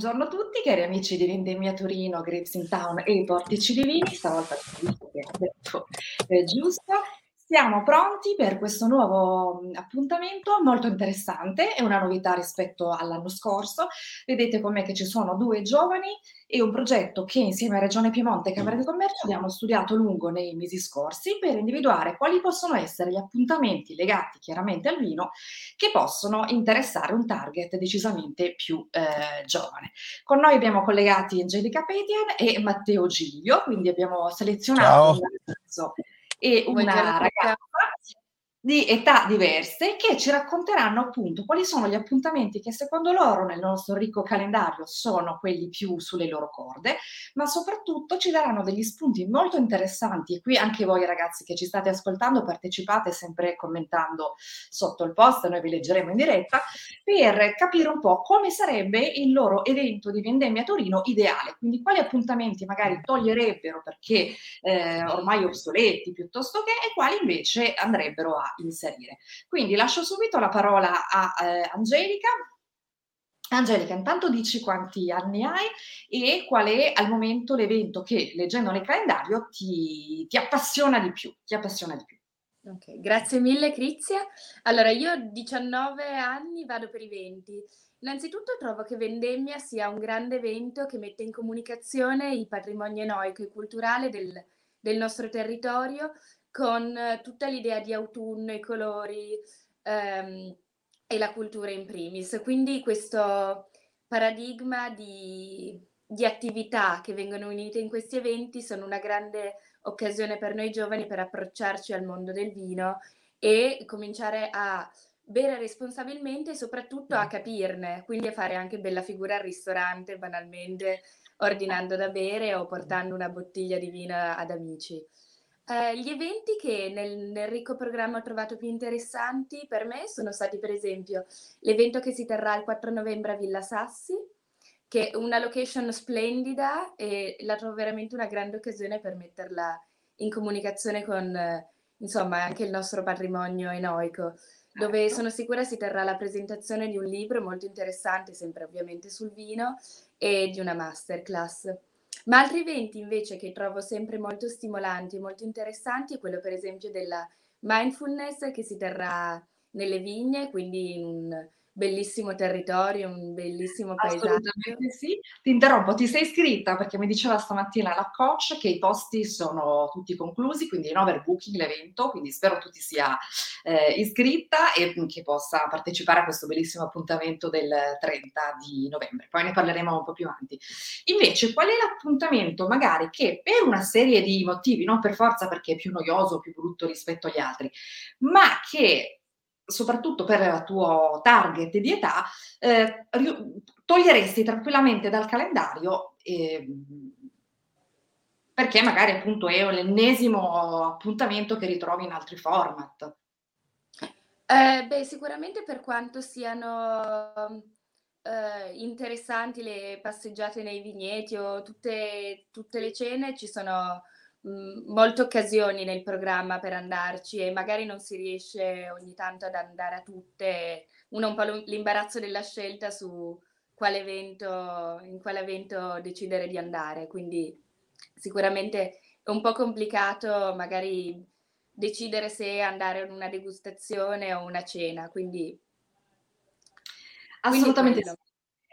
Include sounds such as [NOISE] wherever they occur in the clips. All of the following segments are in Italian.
buongiorno a tutti, cari amici di Vendemmia Torino, Grapes in Town e i Portici Divini, stavolta ho detto eh, giusto. Siamo pronti per questo nuovo appuntamento molto interessante, è una novità rispetto all'anno scorso. Vedete con me che ci sono due giovani e un progetto che insieme a Regione Piemonte e Camera di Commercio abbiamo studiato lungo nei mesi scorsi per individuare quali possono essere gli appuntamenti legati chiaramente al vino che possono interessare un target decisamente più eh, giovane. Con noi abbiamo collegati Angelica Petian e Matteo Giglio, quindi abbiamo selezionato Ciao e una ragazza di età diverse che ci racconteranno appunto quali sono gli appuntamenti che secondo loro nel nostro ricco calendario sono quelli più sulle loro corde, ma soprattutto ci daranno degli spunti molto interessanti. E qui anche voi ragazzi che ci state ascoltando partecipate sempre commentando sotto il post, noi vi leggeremo in diretta, per capire un po' come sarebbe il loro evento di vendemmia Torino ideale, quindi quali appuntamenti magari toglierebbero perché eh, ormai obsoleti piuttosto che e quali invece andrebbero a inserire. Quindi lascio subito la parola a eh, Angelica. Angelica, intanto dici quanti anni hai e qual è al momento l'evento che, leggendo nel calendario, ti, ti appassiona di più. Ti appassiona di più. Ok, grazie mille Crizia. Allora, io ho 19 anni, vado per i 20. Innanzitutto trovo che Vendemmia sia un grande evento che mette in comunicazione il patrimonio enoico e culturale del, del nostro territorio con eh, tutta l'idea di autunno, i colori ehm, e la cultura in primis. Quindi questo paradigma di, di attività che vengono unite in questi eventi sono una grande occasione per noi giovani per approcciarci al mondo del vino e cominciare a bere responsabilmente e soprattutto a capirne, quindi a fare anche bella figura al ristorante banalmente ordinando da bere o portando una bottiglia di vino ad amici. Eh, gli eventi che nel, nel, ricco programma ho trovato più interessanti per me sono stati per esempio l'evento che si terrà il 4 novembre a Villa Sassi, che è una location splendida e la trovo veramente una grande occasione per metterla in comunicazione con eh, insomma anche il nostro patrimonio enoico, dove certo. sono sicura si terrà la presentazione di un libro molto interessante, sempre ovviamente sul vino, e di una masterclass. Ma altri eventi invece che trovo sempre molto stimolanti e molto interessanti è quello per esempio della mindfulness che si terrà nelle vigne, quindi in un bellissimo territorio, un bellissimo paesaggio. Assolutamente sì. Ti interrompo, ti sei iscritta perché mi diceva stamattina la coach che i posti sono tutti conclusi, quindi no overbooking l'evento, quindi spero tu ti sia eh, iscritta e che possa partecipare a questo bellissimo appuntamento del 30 di novembre. Poi ne parleremo un po' più avanti. Invece, qual è l'appuntamento magari che per una serie di motivi, non per forza perché è più noioso, più brutto rispetto agli altri, ma che soprattutto per il tuo target di età, eh, toglieresti tranquillamente dal calendario eh, perché magari appunto è l'ennesimo appuntamento che ritrovi in altri format. Eh, beh, sicuramente per quanto siano eh, interessanti le passeggiate nei vigneti o tutte, tutte le cene, ci sono Mhmm, molte occasioni nel programma per andarci e magari non si riesce ogni tanto ad andare a tutte, uno un po' l'imbarazzo della scelta su quale evento, in quale evento decidere di andare, quindi sicuramente è un po' complicato magari decidere se andare a una degustazione o una cena, quindi Assolutamente sì.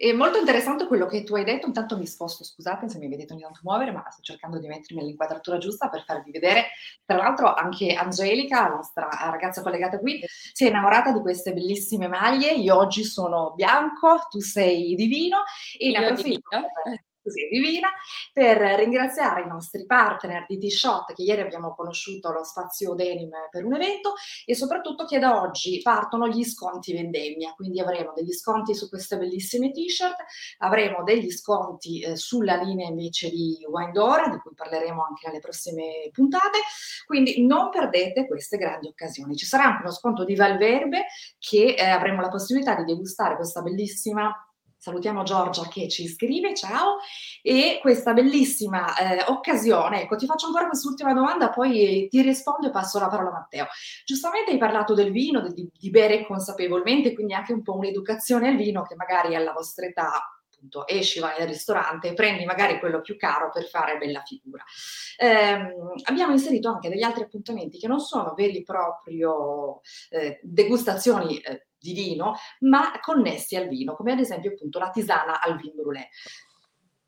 È molto interessante quello che tu hai detto, intanto mi sposto, scusate se mi vedete ogni tanto muovere, ma sto cercando di mettermi nell'inquadratura giusta per farvi vedere. Tra l'altro anche Angelica, la nostra ragazza collegata qui, si è innamorata di queste bellissime maglie. Io oggi sono bianco, tu sei divino e ne approfitto. Per così divina, per ringraziare i nostri partner di T-Shot che ieri abbiamo conosciuto lo spazio denim per un evento e soprattutto che da oggi partono gli sconti vendemmia, quindi avremo degli sconti su queste bellissime t-shirt, avremo degli sconti eh, sulla linea invece di Wine di cui parleremo anche nelle prossime puntate, quindi non perdete queste grandi occasioni. Ci sarà anche uno sconto di Valverbe che eh, avremo la possibilità di degustare questa bellissima Salutiamo Giorgia che ci scrive, ciao, e questa bellissima eh, occasione, ecco ti faccio ancora quest'ultima domanda, poi ti rispondo e passo la parola a Matteo. Giustamente hai parlato del vino, di, di bere consapevolmente, quindi anche un po' un'educazione al vino che magari alla vostra età appunto esci, vai al ristorante e prendi magari quello più caro per fare bella figura. Eh, abbiamo inserito anche degli altri appuntamenti che non sono veri e proprio eh, degustazioni eh, di vino, ma connessi al vino, come ad esempio appunto la tisana al vin brûlé.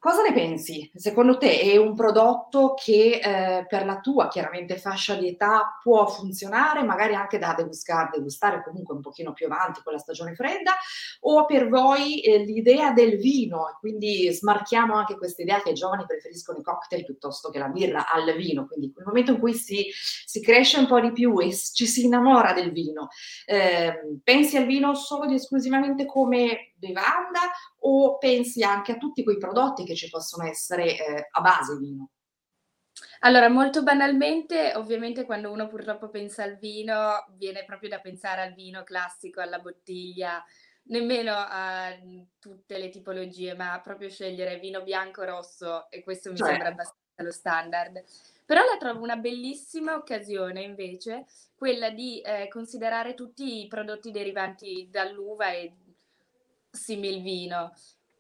Cosa ne pensi? Secondo te è un prodotto che eh, per la tua chiaramente fascia di età può funzionare, magari anche da degustare, degustare comunque un pochino più avanti con la stagione fredda, o per voi eh, l'idea del vino, quindi smarchiamo anche questa idea che i giovani preferiscono i cocktail piuttosto che la birra al vino, quindi nel momento in cui si, si cresce un po' di più e ci si innamora del vino, eh, pensi al vino solo ed esclusivamente come bevanda o pensi anche a tutti quei prodotti che ci possono essere eh, a base vino? Allora, molto banalmente, ovviamente quando uno purtroppo pensa al vino, viene proprio da pensare al vino classico, alla bottiglia, nemmeno a tutte le tipologie, ma proprio scegliere vino bianco, rosso e questo mi cioè. sembra abbastanza lo standard. Però la trovo una bellissima occasione invece quella di eh, considerare tutti i prodotti derivanti dall'uva e simil vino.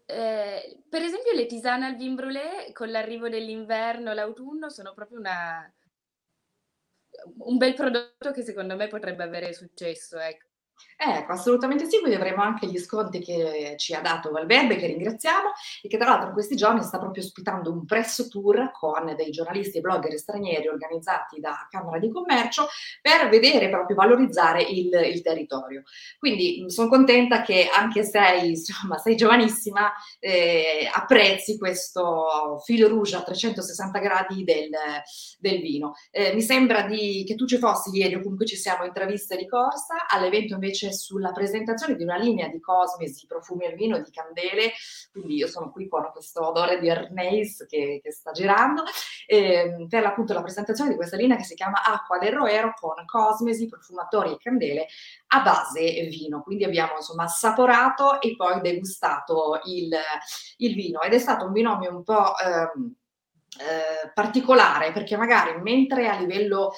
Eh, per esempio le tisane al vin brûlé con l'arrivo dell'inverno, l'autunno sono proprio una, un bel prodotto che secondo me potrebbe avere successo. Ecco. Ecco, assolutamente sì, quindi avremo anche gli sconti che ci ha dato Valverde, che ringraziamo, e che tra l'altro in questi giorni sta proprio ospitando un press tour con dei giornalisti e blogger stranieri organizzati da Camera di Commercio per vedere, proprio valorizzare il, il territorio. Quindi sono contenta che anche se insomma, sei giovanissima, eh, apprezzi questo filo rouge a 360 gradi del, del vino. Eh, mi sembra di, che tu ci fossi ieri, o comunque ci siamo intraviste di corsa, all'evento invece invece sulla presentazione di una linea di cosmesi, profumi al vino, di candele, quindi io sono qui con questo odore di Hermes che, che sta girando, eh, per appunto la presentazione di questa linea che si chiama Acqua del Roero con cosmesi, profumatori e candele a base vino. Quindi abbiamo insomma assaporato e poi degustato il, il vino ed è stato un binomio un po' ehm, eh, particolare perché magari mentre a livello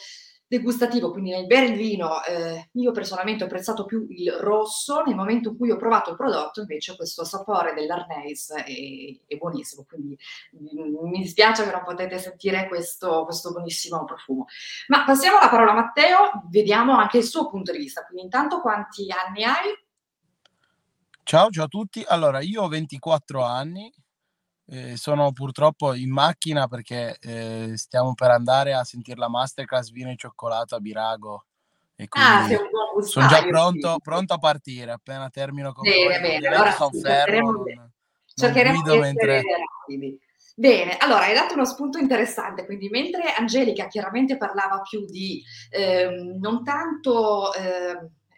degustativo, quindi nel bere il vino, eh, io personalmente ho apprezzato più il rosso, nel momento in cui ho provato il prodotto invece questo sapore dell'Arneis è, è buonissimo, quindi mm, mi dispiace che non potete sentire questo, questo buonissimo profumo. Ma passiamo la parola a Matteo, vediamo anche il suo punto di vista, quindi intanto quanti anni hai? Ciao, ciao a tutti. Allora, io ho 24 anni, eh, sono purtroppo in macchina perché eh, stiamo per andare a sentire la masterclass vino e cioccolato a Birago e ah, quindi ah, sono già pronto, pronto, a partire appena termino con bene, voi. Bene, allora sono fermo, non, cercheremo non di mentre... rapidi. Bene, allora hai dato uno spunto interessante, quindi mentre Angelica chiaramente parlava più di eh, non tanto...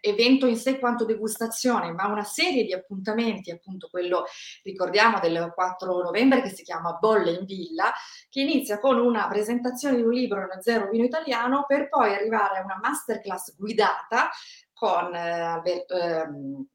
Evento in sé quanto degustazione, ma una serie di appuntamenti, appunto quello ricordiamo del 4 novembre che si chiama Bolle in Villa, che inizia con una presentazione di un libro nel Zero Vino Italiano per poi arrivare a una masterclass guidata con eh, ehm,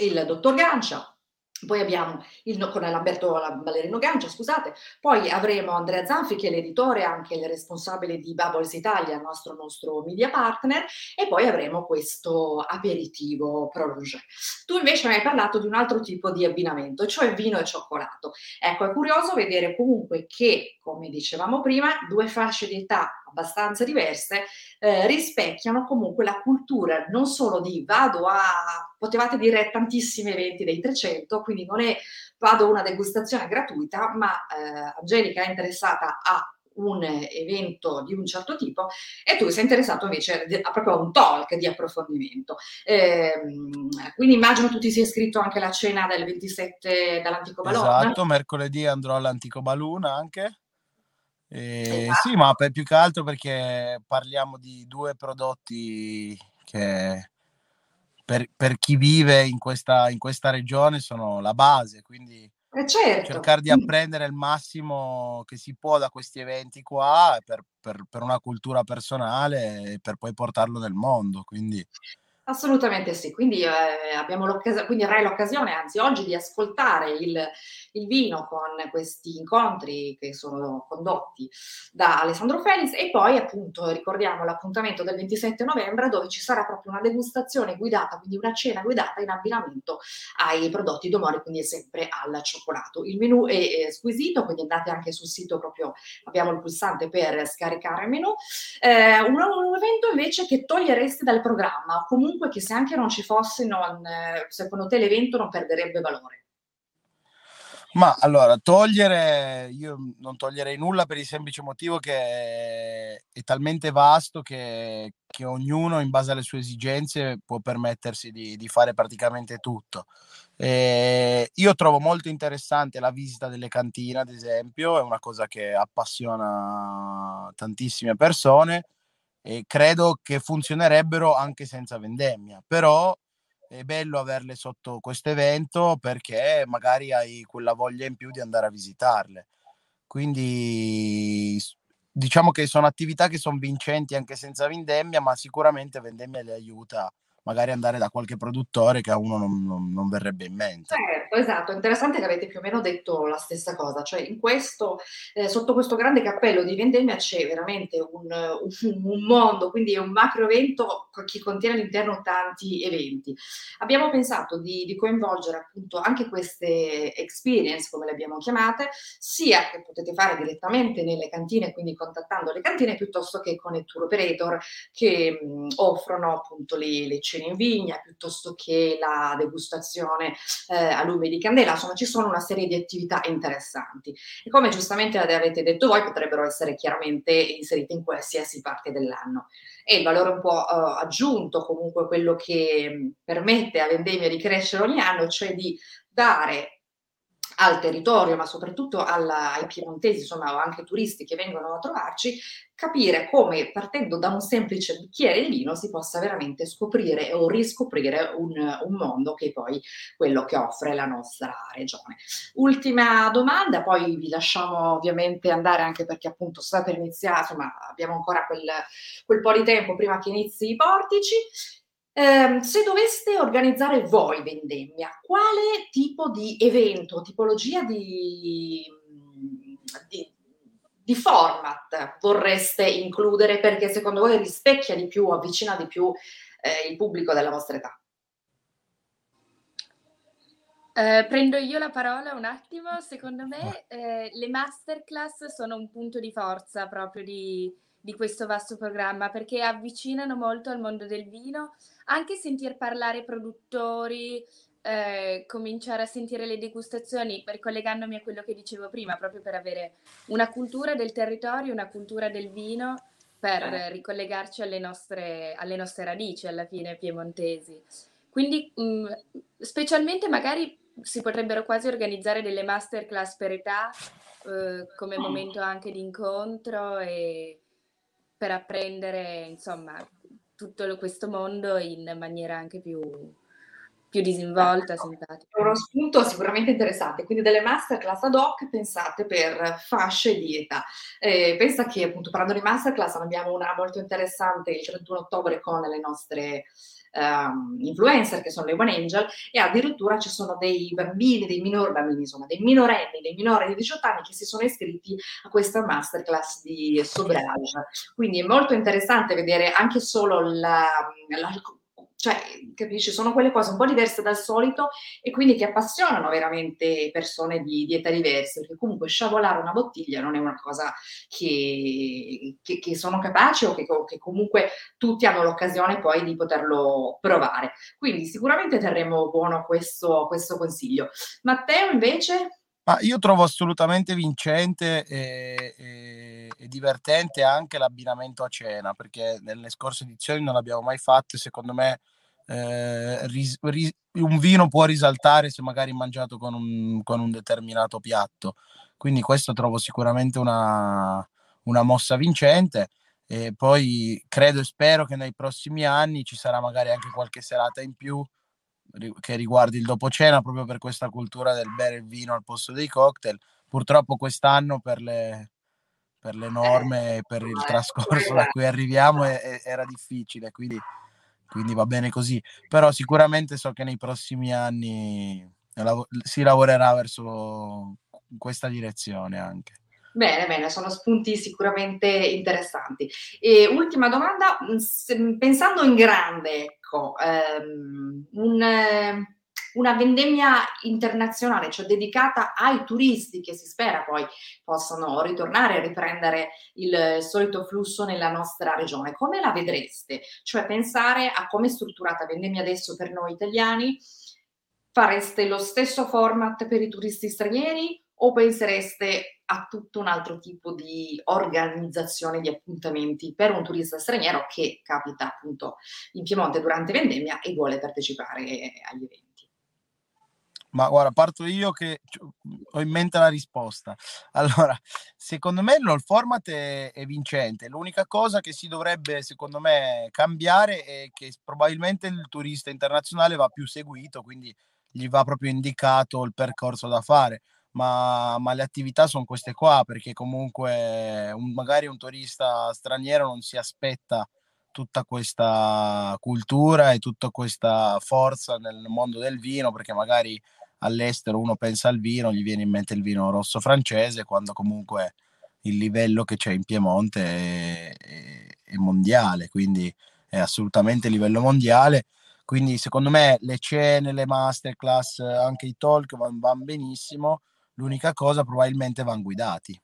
il dottor Gancia, poi abbiamo il, con Lamberto Ballerino Gancia, scusate, poi avremo Andrea Zanfi che è l'editore, anche il responsabile di Bubbles Italia, nostro, nostro media partner, e poi avremo questo aperitivo Pro Rouge. Tu invece mi hai parlato di un altro tipo di abbinamento, cioè vino e cioccolato. Ecco, è curioso vedere comunque che, come dicevamo prima, due fasce di età abbastanza diverse eh, rispecchiano comunque la cultura non solo di vado a, potevate dire tantissimi eventi dei 300, quindi non è vado a una degustazione gratuita, ma eh, Angelica è interessata a un evento di un certo tipo e tu sei interessato invece a proprio un talk di approfondimento. Eh, quindi immagino tu ti sia iscritto anche alla cena del 27 dall'Antico Baluna. Esatto, mercoledì andrò all'Antico Baluna anche. Eh, esatto. Sì, ma per, più che altro perché parliamo di due prodotti che per, per chi vive in questa, in questa, regione sono la base, quindi eh certo. cercare di [LAUGHS] apprendere il massimo che si può da questi eventi qua per, per, per una cultura personale e per poi portarlo nel mondo. Quindi Assolutamente sì, quindi, eh, abbiamo l'occasione, quindi avrai l'occasione, anzi oggi, di ascoltare il, il, vino con questi incontri che sono condotti da Alessandro Felix e poi appunto ricordiamo l'appuntamento del 27 novembre dove ci sarà proprio una degustazione guidata, quindi una cena guidata in abbinamento ai prodotti Domori, quindi sempre al cioccolato. Il menù è, è squisito, quindi andate anche sul sito proprio, abbiamo il pulsante per scaricare il menù. Eh, un, un evento invece che toglieresti dal programma, comunque comunque che se anche non ci fosse, non, secondo te l'evento non perderebbe valore? Ma allora, togliere, io non toglierei nulla per il semplice motivo che è talmente vasto che, che ognuno in base alle sue esigenze può permettersi di, di fare praticamente tutto. E io trovo molto interessante la visita delle cantine, ad esempio, è una cosa che appassiona tantissime persone e credo che funzionerebbero anche senza vendemmia, però è bello averle sotto questo evento perché magari hai quella voglia in più di andare a visitarle. Quindi diciamo che sono attività che sono vincenti anche senza vendemmia, ma sicuramente vendemmia le aiuta magari andare da qualche produttore che a uno non, non, non verrebbe in mente. Certo, esatto, interessante che avete più o meno detto la stessa cosa, cioè in questo, eh, sotto questo grande cappello di vendemmia c'è veramente un, un, un, mondo, quindi è un macro evento che contiene all'interno tanti eventi. Abbiamo pensato di, di coinvolgere appunto anche queste experience, come le abbiamo chiamate, sia che potete fare direttamente nelle cantine, quindi contattando le cantine, piuttosto che con i tour operator che mh, offrono appunto le, le in vigna, piuttosto che la degustazione eh, a lume di candela, insomma ci sono una serie di attività interessanti e come giustamente avete detto voi potrebbero essere chiaramente inserite in qualsiasi parte dell'anno. E il valore un po' eh, aggiunto, comunque quello che permette a Vendemmia di crescere ogni anno, cioè di dare al territorio, ma soprattutto alla, ai piemontesi, insomma, o anche turisti che vengono a trovarci, capire come partendo da un semplice bicchiere di vino si possa veramente scoprire o riscoprire un, un mondo che è poi quello che offre la nostra regione. Ultima domanda, poi vi lasciamo ovviamente andare anche perché appunto sta per iniziare, insomma abbiamo ancora quel, quel po' di tempo prima che inizi i portici. Eh, se doveste organizzare voi vendemmia, quale tipo di evento, tipologia di, di, di format vorreste includere perché secondo voi rispecchia di più, avvicina di più eh, il pubblico della vostra età? Eh, prendo io la parola un attimo. Secondo me eh, le masterclass sono un punto di forza proprio di, di questo vasto programma perché avvicinano molto al mondo del vino, anche sentir parlare produttori, eh, cominciare a sentire le degustazioni, ricollegandomi a quello che dicevo prima, proprio per avere una cultura del territorio, una cultura del vino, per eh. ricollegarci alle nostre, alle nostre radici, alla fine piemontesi. Quindi, mh, mm, specialmente magari si potrebbero quasi organizzare delle masterclass per età, eh, come momento anche di incontro e per apprendere, insomma, tutto questo mondo in maniera anche più, più disinvolta, ecco, simpatica. È uno spunto sicuramente interessante, quindi delle masterclass ad hoc pensate per fasce di età. Eh, pensa che appunto parlando di masterclass abbiamo una molto interessante il 31 ottobre con le nostre um, influencer che sono le One Angel e addirittura ci sono dei bambini, dei minori bambini, insomma, dei minorenni, dei minori di 18 anni che si sono iscritti a questa masterclass di sobrage. Quindi è molto interessante vedere anche solo la, la cioè, capisci, sono quelle cose un po' diverse dal solito e quindi che appassionano veramente persone di, di età diverse, perché comunque sciabolare una bottiglia non è una cosa che, che, che sono capaci o che, che, comunque tutti hanno l'occasione poi di poterlo provare. Quindi sicuramente terremo buono questo, questo consiglio. Matteo invece? Ma io trovo assolutamente vincente e, e, e, divertente anche l'abbinamento a cena, perché nelle scorse edizioni non l'abbiamo mai fatto e secondo me eh, ris, ris, un vino può risaltare se magari mangiato con un, con un determinato piatto. Quindi questo trovo sicuramente una, una mossa vincente e poi credo e spero che nei prossimi anni ci sarà magari anche qualche serata in più che riguardi il dopo cena proprio per questa cultura del bere il vino al posto dei cocktail. Purtroppo quest'anno per le, per le norme e per il trascorso [LAUGHS] da cui arriviamo è, è, era difficile, quindi quindi va bene così. Però sicuramente so che nei prossimi anni si lavorerà verso questa direzione anche. Bene, bene, sono spunti sicuramente interessanti. E ultima domanda, mm, pensando in grande, ecco, um, un, una vendemmia internazionale, cioè dedicata ai turisti che si spera poi possano ritornare e riprendere il solito flusso nella nostra regione. Come la vedreste? Cioè pensare a come è strutturata vendemmia adesso per noi italiani, fareste lo stesso format per i turisti stranieri o pensereste a tutto un altro tipo di organizzazione di appuntamenti per un turista straniero che capita appunto in Piemonte durante vendemmia e vuole partecipare agli eventi? Ma guarda, parto io che ho in mente la risposta. [LAUGHS] Allora, secondo me il format è, è, vincente. L'unica cosa che si dovrebbe, secondo me, cambiare è che probabilmente il turista internazionale va più seguito, quindi gli va proprio indicato il percorso da fare. Ma, ma le attività sono queste qua, perché comunque un, magari un turista straniero non si aspetta tutta questa cultura e tutta questa forza nel mondo del vino, perché magari all'estero uno pensa al vino, gli viene in mente il vino rosso francese, quando comunque il livello che c'è in Piemonte è, è, è mondiale, quindi è assolutamente livello mondiale. Quindi secondo me le cene, le masterclass, anche i talk vanno van benissimo. L'unica cosa probabilmente vanno guidati.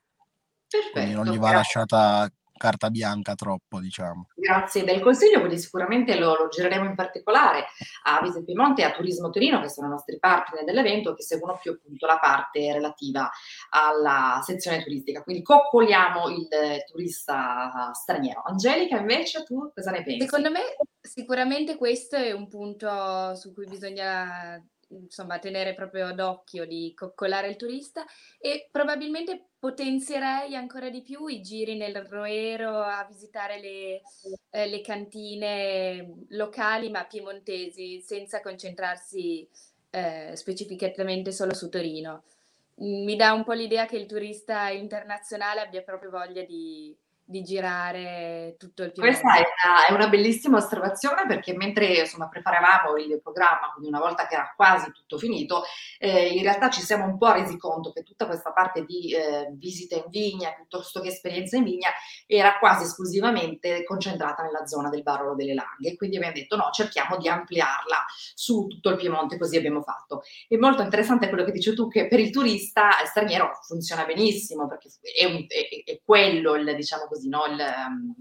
Perfetto, quindi non gli va grazie. lasciata carta bianca troppo, diciamo. Grazie del consiglio, quindi sicuramente lo, lo gireremo in particolare a Visit Piemonte e a Turismo Torino, che sono i nostri partner dell'evento, che seguono più appunto la parte relativa alla sezione turistica. Quindi coccoliamo il turista straniero. Angelica, invece, tu cosa ne pensi? Secondo me sicuramente questo è un punto su cui bisogna insomma, tenere proprio d'occhio di coccolare il turista e probabilmente potenzierei ancora di più i giri nel Roero a visitare le, eh, le cantine locali ma piemontesi senza concentrarsi eh, specificatamente solo su Torino. Mi dà un po' l'idea che il turista internazionale abbia proprio voglia di, di girare tutto il Piemonte. Questa è una, è una, bellissima osservazione perché mentre insomma, preparavamo il programma, quindi una volta che era quasi tutto finito, eh, in realtà ci siamo un po' resi conto che tutta questa parte di eh, visita in vigna piuttosto che esperienza in vigna era quasi esclusivamente concentrata nella zona del Barolo delle Langhe. Quindi abbiamo detto no, cerchiamo di ampliarla su tutto il Piemonte, così abbiamo fatto. È molto interessante quello che dici tu, che per il turista straniero funziona benissimo perché è, un, è, è quello il, diciamo così, no? il, um,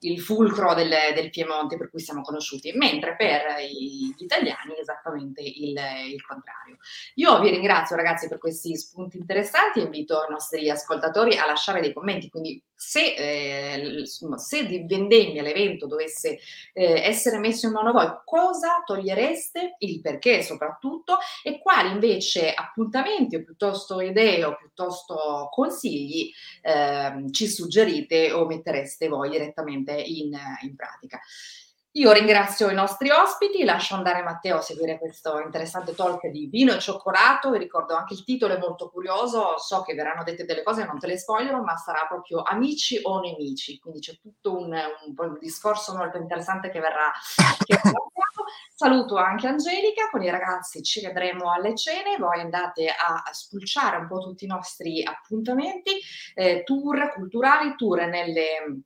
il fulcro del, del, Piemonte per cui siamo conosciuti, mentre per gli italiani esattamente il, il, contrario. Io vi ringrazio ragazzi per questi spunti interessanti invito i nostri ascoltatori a lasciare dei commenti, quindi se, eh, se di vendemmia l'evento dovesse eh, essere messo in mano a voi, cosa togliereste, il perché soprattutto, e quali invece appuntamenti o piuttosto idee o piuttosto consigli eh, ci suggerite o mettereste voi direttamente in, in pratica. Io ringrazio i nostri ospiti, lascio andare Matteo a seguire questo interessante talk di vino e cioccolato. Vi ricordo anche il titolo è molto curioso, so che verranno dette delle cose, non te le spoilerò, ma sarà proprio amici o nemici, quindi c'è tutto un, un, un discorso molto interessante che verrà. Che [LAUGHS] Saluto anche Angelica, con i ragazzi ci vedremo alle cene, voi andate a, a spulciare un po' tutti i nostri appuntamenti, eh, tour culturali, tour nelle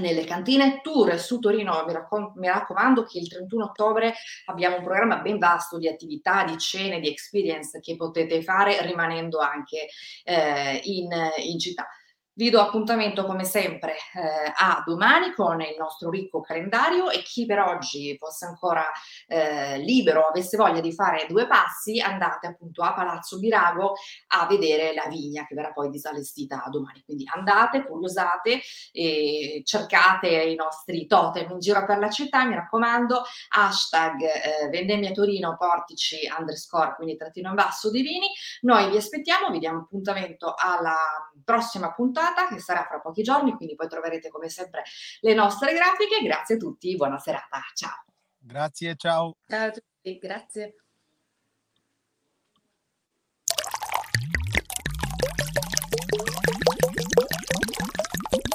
nelle cantine tour su Torino. Mi, raccom- mi, raccomando che il 31 ottobre abbiamo un programma ben vasto di attività, di cene, di experience che potete fare rimanendo anche eh, in, in città. Vi do appuntamento come sempre eh, a domani con il nostro ricco calendario e chi per oggi fosse ancora eh, libero, avesse voglia di fare due passi, andate appunto a Palazzo Birago a vedere la vigna che verrà poi disallestita domani. Quindi andate, curiosate e cercate i nostri totem in giro per la città, mi raccomando, hashtag eh, vendemmia Torino portici underscore, quindi trattino in basso divini. Noi vi aspettiamo, vi diamo appuntamento alla prossima puntata che sarà fra pochi giorni, quindi poi troverete come sempre le nostre grafiche. Grazie a tutti, buona serata, ciao. Grazie, ciao. Ciao a tutti, grazie.